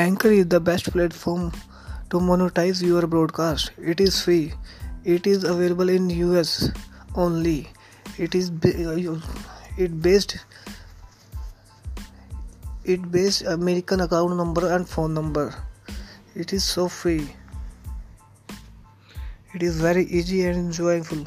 Anchor is the best platform to monetize your broadcast. It is free. It is available in US only. It is uh, it based it based American account number and phone number. It is so free. It is very easy and enjoyable.